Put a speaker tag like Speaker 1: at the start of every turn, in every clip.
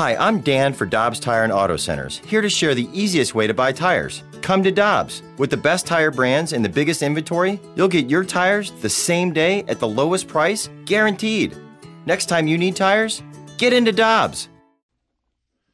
Speaker 1: Hi, I'm Dan for Dobbs Tire and Auto Centers, here to share the easiest way to buy tires. Come to Dobbs. With the best tire brands and the biggest inventory, you'll get your tires the same day at the lowest price, guaranteed. Next time you need tires, get into Dobbs.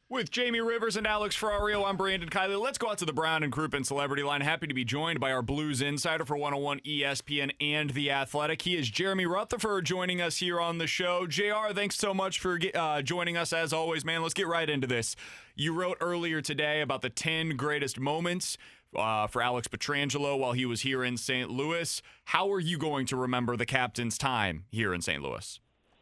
Speaker 2: With Jamie Rivers and Alex Ferrario, I'm Brandon Kiley. Let's go out to the Brown and Crouppen Celebrity Line. Happy to be joined by our Blues insider for 101 ESPN and The Athletic. He is Jeremy Rutherford joining us here on the show. JR, thanks so much for uh, joining us as always, man. Let's get right into this. You wrote earlier today about the 10 greatest moments uh, for Alex Pietrangelo while he was here in St. Louis. How are you going to remember the captain's time here in St. Louis?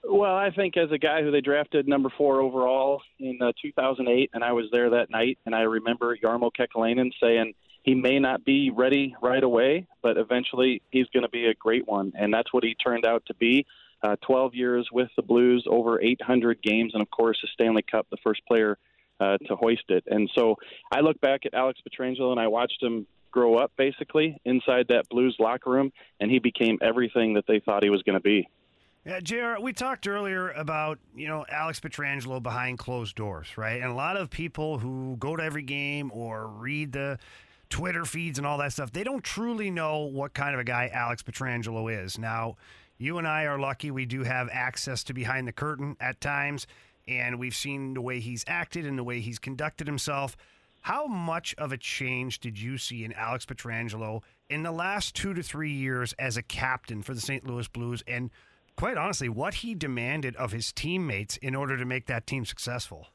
Speaker 3: Well, I think as a guy who they drafted number four overall in uh, 2008, and I was there that night, and I remember Jarmo Kekalainen saying he may not be ready right away, but eventually he's going to be a great one, and that's what he turned out to be. Uh, 12 years with the Blues, over 800 games, and of course the Stanley Cup, the first player uh, to hoist it. And so I look back at Alex Pietrangelo, and I watched him grow up basically inside that Blues locker room, and he became everything that they thought he was going to be.
Speaker 4: Yeah, JR, we talked earlier about, you know, Alex Pietrangelo behind closed doors, right? And a lot of people who go to every game or read the Twitter feeds and all that stuff, they don't truly know what kind of a guy Alex Pietrangelo is. Now, you and I are lucky we do have access to behind the curtain at times, and we've seen the way he's acted and the way he's conducted himself. How much of a change did you see in Alex Pietrangelo in the last two to three years as a captain for the St. Louis Blues? And quite honestly, what he demanded of his teammates in order to make that team successful.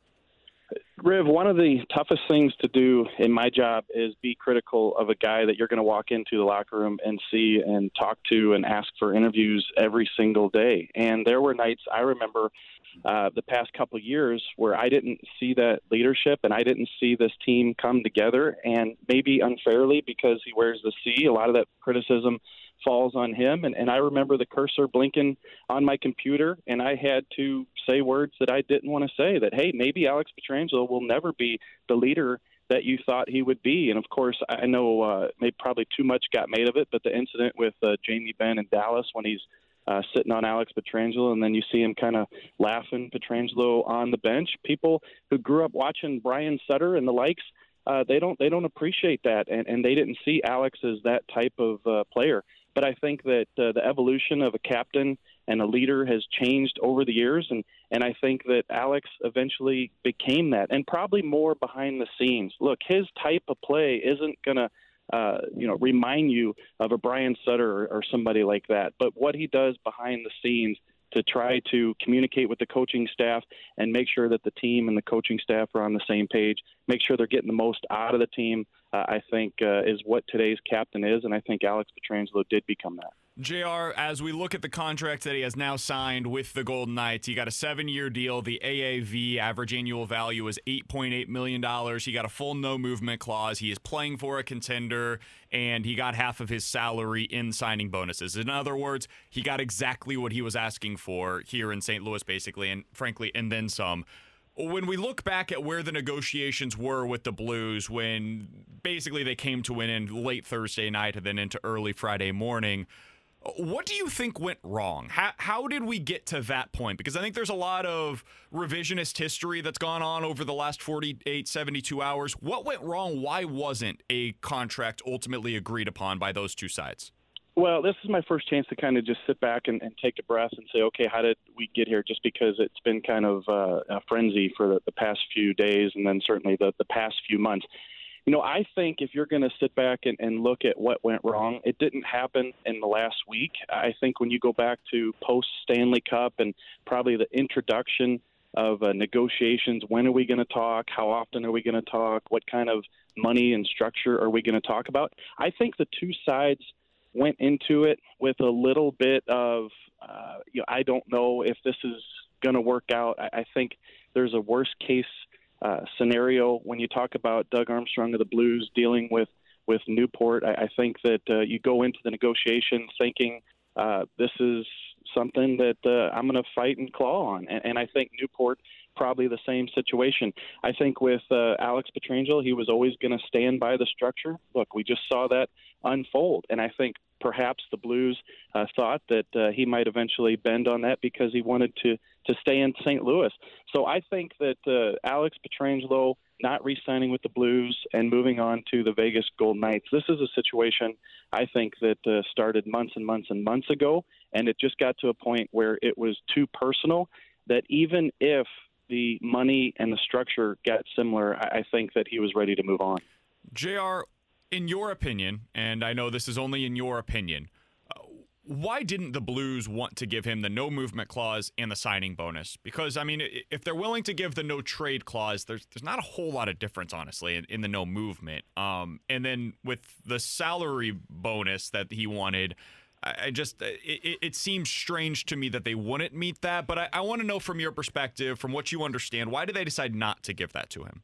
Speaker 3: Riv, one of the toughest things to do in my job is be critical of a guy that you're going to walk into the locker room and see and talk to and ask for interviews every single day. And there were nights I remember uh, the past couple years where I didn't see that leadership and I didn't see this team come together. And maybe unfairly because he wears the C, a lot of that criticism falls on him. And, and I remember the cursor blinking on my computer, and I had to say words that I didn't want to say. That hey, maybe Alex Pietrangelo will never be the leader that you thought he would be. And of course, I know uh, maybe probably too much got made of it, but the incident with uh, Jamie Benn in Dallas when he's uh, sitting on Alex Pietrangelo, and then you see him kind of laughing Pietrangelo on the bench. People who grew up watching Brian Sutter and the likes, uh, they don't they don't appreciate that, and, and they didn't see Alex as that type of uh, player. But I think that uh, the evolution of a captain and a leader has changed over the years, and and I think that Alex eventually became that, and probably more behind the scenes. Look, his type of play isn't gonna. Uh, you know, remind you of a Brian Sutter or, or somebody like that. But what he does behind the scenes to try to communicate with the coaching staff and make sure that the team and the coaching staff are on the same page, make sure they're getting the most out of the team, uh, I think uh, is what today's captain is, and I think Alex Pietrangelo did become that.
Speaker 2: JR, as we look at the contract that he has now signed with the Golden Knights, he got a seven year deal. The AAV, average annual value, is $8.8 million. He got a full no movement clause. He is playing for a contender, and he got half of his salary in signing bonuses. In other words, he got exactly what he was asking for here in St. Louis, basically, and frankly, and then some when we look back at where the negotiations were with the Blues, when basically they came to an end late Thursday night and then into early Friday morning, what do you think went wrong? How, how did we get to that point? Because I think there's a lot of revisionist history that's gone on over the last 48, 72 hours. What went wrong? Why wasn't a contract ultimately agreed upon by those two sides?
Speaker 3: Well, this is my first chance to kind of just sit back and, and take a breath and say, okay, how did we get here? Just because it's been kind of uh, a frenzy for the, the past few days and then certainly the, the past few months. You know, I think if you're going to sit back and, and look at what went wrong, it didn't happen in the last week. I think when you go back to post Stanley Cup and probably the introduction of uh, negotiations. When are we going to talk? How often are we going to talk? What kind of money and structure are we going to talk about? I think the two sides went into it with a little bit of, uh, you know, I don't know if this is going to work out. I, I think there's a worst case uh, scenario when you talk about Doug Armstrong of the Blues dealing with with Newport. I, I think that uh, you go into the negotiation thinking uh, this is something that uh, I'm going to fight and claw on, and, and I think Newport probably the same situation. I think with uh, Alex Pietrangelo, he was always going to stand by the structure. Look, we just saw that unfold, and I think perhaps the Blues uh, thought that uh, he might eventually bend on that because he wanted to to stay in St. Louis. So I think that uh, Alex Pietrangelo not re-signing with the Blues and moving on to the Vegas Golden Knights. This is a situation I think that uh, started months and months and months ago, and it just got to a point where it was too personal. That even if the money and the structure got similar, I, I think that he was ready to move on.
Speaker 2: Jr in your opinion, and I know this is only in your opinion, uh, why didn't the Blues want to give him the no movement clause and the signing bonus? Because I mean, if they're willing to give the no trade clause, there's there's not a whole lot of difference, honestly, in, in the no movement. Um, and then with the salary bonus that he wanted. I just it, it, seems strange to me that they wouldn't meet that, but I, I want to know from your perspective, from what you understand, why did they decide not to give that to him?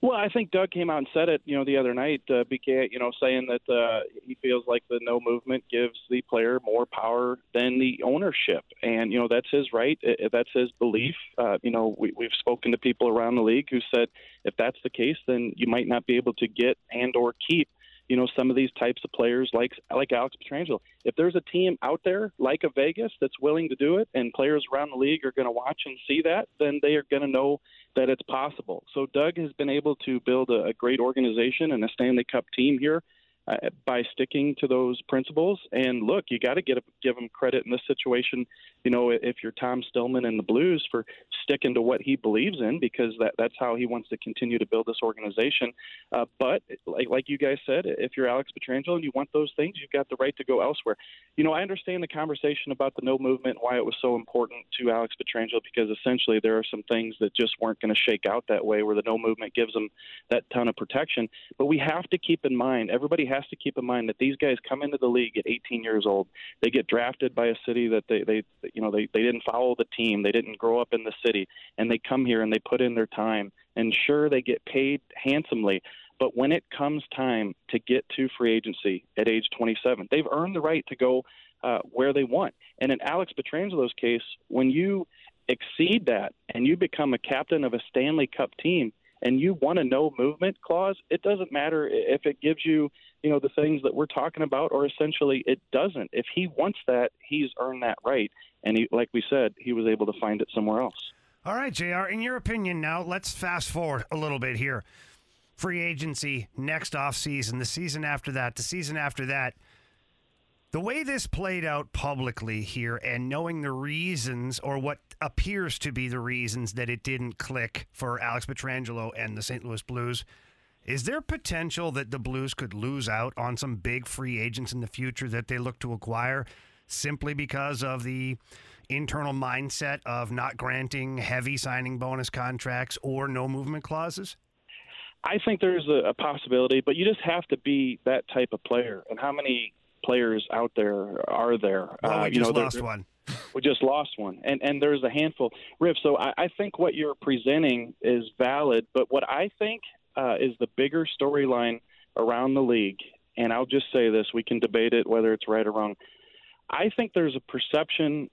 Speaker 3: Well, I think Doug came out and said it, you know, the other night, uh, BK, you know, saying that uh, he feels like the no movement gives the player more power than the ownership, and you know that's his right, that's his belief. Uh, you know, we, we've spoken to people around the league who said if that's the case, then you might not be able to get and or keep you know some of these types of players like like Alex Pietrangelo. If there's a team out there like a Vegas that's willing to do it, and players around the league are going to watch and see that, then they are going to know that it's possible. So Doug has been able to build a, a great organization and a Stanley Cup team here uh, by sticking to those principles. And look, you got to give him credit in this situation. You know, if you're Tom Stillman and the Blues for sticking to what he believes in, because that that's how he wants to continue to build this organization. Uh, but like like you guys said, if you're Alex Pietrangelo and you want those things, you've got the right to go elsewhere. You know, I understand the conversation about the no movement, and why it was so important to Alex Pietrangelo, because essentially there are some things that just weren't going to shake out that way, where the no movement gives them that ton of protection. But we have to keep in mind, everybody has to keep in mind that these guys come into the league at 18 years old. They get drafted by a city that they, they you know, they, they didn't follow the team. They didn't grow up in the city. And they come here and they put in their time. And sure, they get paid handsomely. But when it comes time to get to free agency at age 27, they've earned the right to go uh, where they want. And in Alex Pietrangelo's case, when you exceed that and you become a captain of a Stanley Cup team, and you want a no movement clause, it doesn't matter if it gives you, you know, the things that we're talking about, or essentially it doesn't. If he wants that, he's earned that right, and he, like we said, he was able to find it somewhere else.
Speaker 4: All right, Jr. In your opinion, now let's fast forward a little bit here. Free agency next off season, the season after that, the season after that. The way this played out publicly here and knowing the reasons or what appears to be the reasons that it didn't click for Alex Pietrangelo and the St. Louis Blues, is there potential that the Blues could lose out on some big free agents in the future that they look to acquire simply because of the internal mindset of not granting heavy signing bonus contracts or no movement clauses?
Speaker 3: I think there's a, a possibility, but you just have to be that type of player. And how many players out there are there.
Speaker 4: Well, we uh, you know, lost one.
Speaker 3: We just lost one, and and there's a handful. Riv. So I, I think what you're presenting is valid, but what I think uh, is the bigger storyline around the league, and I'll just say this: we can debate it whether it's right or wrong. I think there's a perception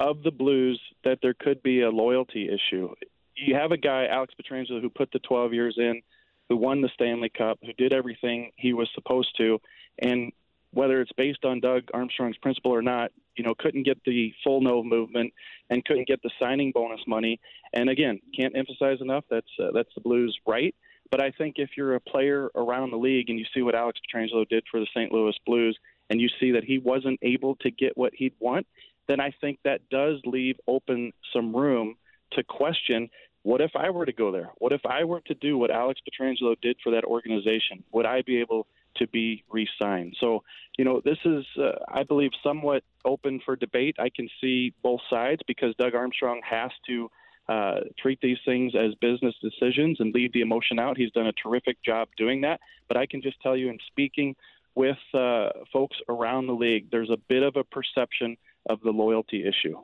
Speaker 3: of the Blues that there could be a loyalty issue. You have a guy, Alex Pietrangelo, who put the 12 years in, who won the Stanley Cup, who did everything he was supposed to, and whether it's based on Doug Armstrong's principle or not, you know, couldn't get the full no movement and couldn't get the signing bonus money. And again, can't emphasize enough that's uh, that's the Blues' right. But I think if you're a player around the league and you see what Alex Pietrangelo did for the St. Louis Blues, and you see that he wasn't able to get what he'd want, then I think that does leave open some room to question what if I were to go there? What if I were to do what Alex Pietrangelo did for that organization? Would I be able to be re-signed. So, you know, this is, uh, I believe, somewhat open for debate. I can see both sides because Doug Armstrong has to uh, treat these things as business decisions and leave the emotion out. He's done a terrific job doing that. But I can just tell you, in speaking with uh, folks around the league, there's a bit of a perception of the loyalty issue.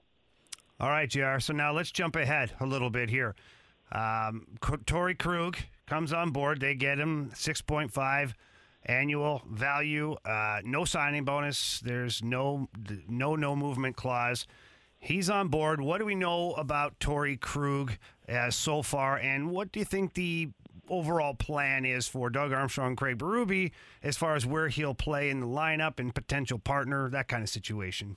Speaker 4: All right, JR. So now let's jump ahead a little bit here. Um, Torey Krug comes on board. They get him 6.5 annual value, uh, no signing bonus. There's no no no movement clause. He's on board. What do we know about Torey Krug as uh, so far, and what do you think the overall plan is for Doug Armstrong, Craig Berube, as far as where he'll play in the lineup and potential partner, that kind of situation?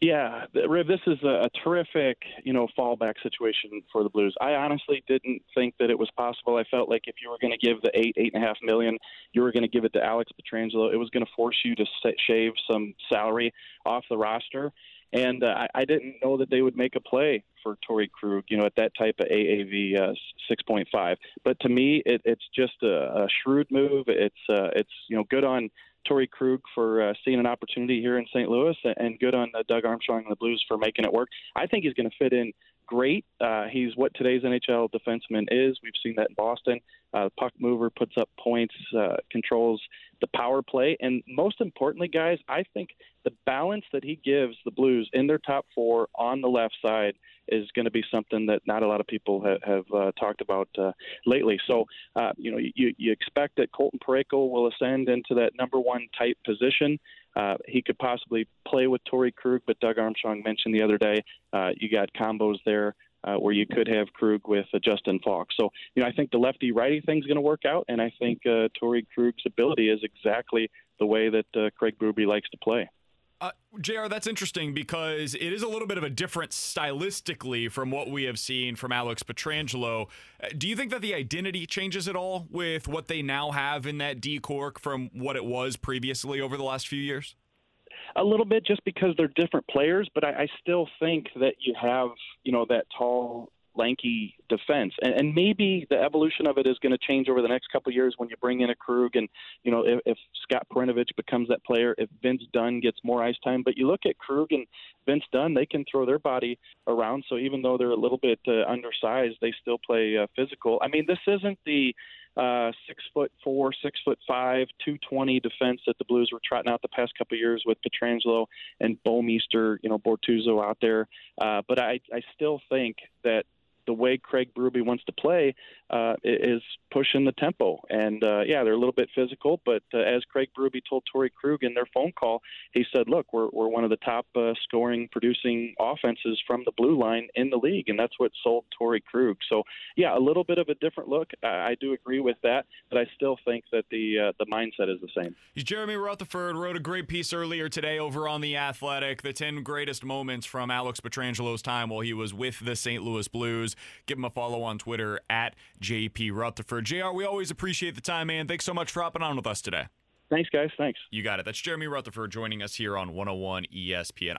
Speaker 3: Yeah, Riv, this is a, terrific, you know, fallback situation for the Blues. I honestly didn't think that it was possible. I felt like if you were going to give the eight, eight and a half million, you were going to give it to Alex Pietrangelo. It was going to force you to shave some salary off the roster, and uh, I, didn't know that they would make a play for Torey Krug, you know, at that type of AAV uh, 6.5. But to me, it, it's just a, a shrewd move. It's uh, it's you know good on Torey Krug for uh, seeing an opportunity here in St. Louis, and good on uh, Doug Armstrong and the Blues for making it work. I think he's going to fit in great. Uh, he's what today's NHL defenseman is. We've seen that in Boston. Uh, puck mover puts up points, uh, controls the power play, and most importantly, guys, I think the balance that he gives the Blues in their top four on the left side is going to be something that not a lot of people have, have uh, talked about uh, lately. So, uh, you know, you, you expect that Colton Parayko will ascend into that number one type position. Uh, he could possibly play with Torey Krug, but Doug Armstrong mentioned the other day uh, you got combos there uh, where you could have Krug with uh, Justin Faulk. So, you know, I think the lefty righty thing's going to work out, and I think uh, Krug's ability is exactly the way that uh, Craig Berube likes to play.
Speaker 2: Uh, JR, that's interesting because it is a little bit of a difference stylistically from what we have seen from Alex Pietrangelo. Uh, do you think that the identity changes at all with what they now have in that D corps from what it was previously over the last few years?
Speaker 3: A little bit, just because they're different players, but I, I still think that you have, you know, that tall lanky defense. And, and maybe the evolution of it is going to change over the next couple of years when you bring in a Krug and, you know, if, if Scott Perunovich becomes that player, if Vince Dunn gets more ice time. But you look at Krug and Vince Dunn, they can throw their body around. So even though they're a little bit uh, undersized, they still play uh, physical. I mean, this isn't the uh, six foot four, six foot five, two twenty defense that the Blues were trotting out the past couple of years with Pietrangelo and Bouwmeester, you know, Bortuzzo out there. Uh, but I, I still think that the way Craig Berube wants to play uh, is pushing the tempo. And uh, yeah, they're a little bit physical, but uh, as Craig Berube told Torey Krug in their phone call, he said, "Look, we're we're one of the top uh, scoring, producing offenses from the blue line in the league, and that's what sold Torey Krug." So yeah, a little bit of a different look. I, I do agree with that, but I still think that the uh, the mindset is the same.
Speaker 2: Jeremy Rutherford wrote a great piece earlier today over on the Athletic, the ten greatest moments from Alex Pietrangelo's time while he was with the St. Louis Blues. Give him a follow on Twitter at JP Rutherford. JR, we always appreciate the time, man. Thanks so much for hopping on with us today.
Speaker 3: Thanks, guys. Thanks.
Speaker 2: You got it. That's Jeremy Rutherford joining us here on 101 ESPN.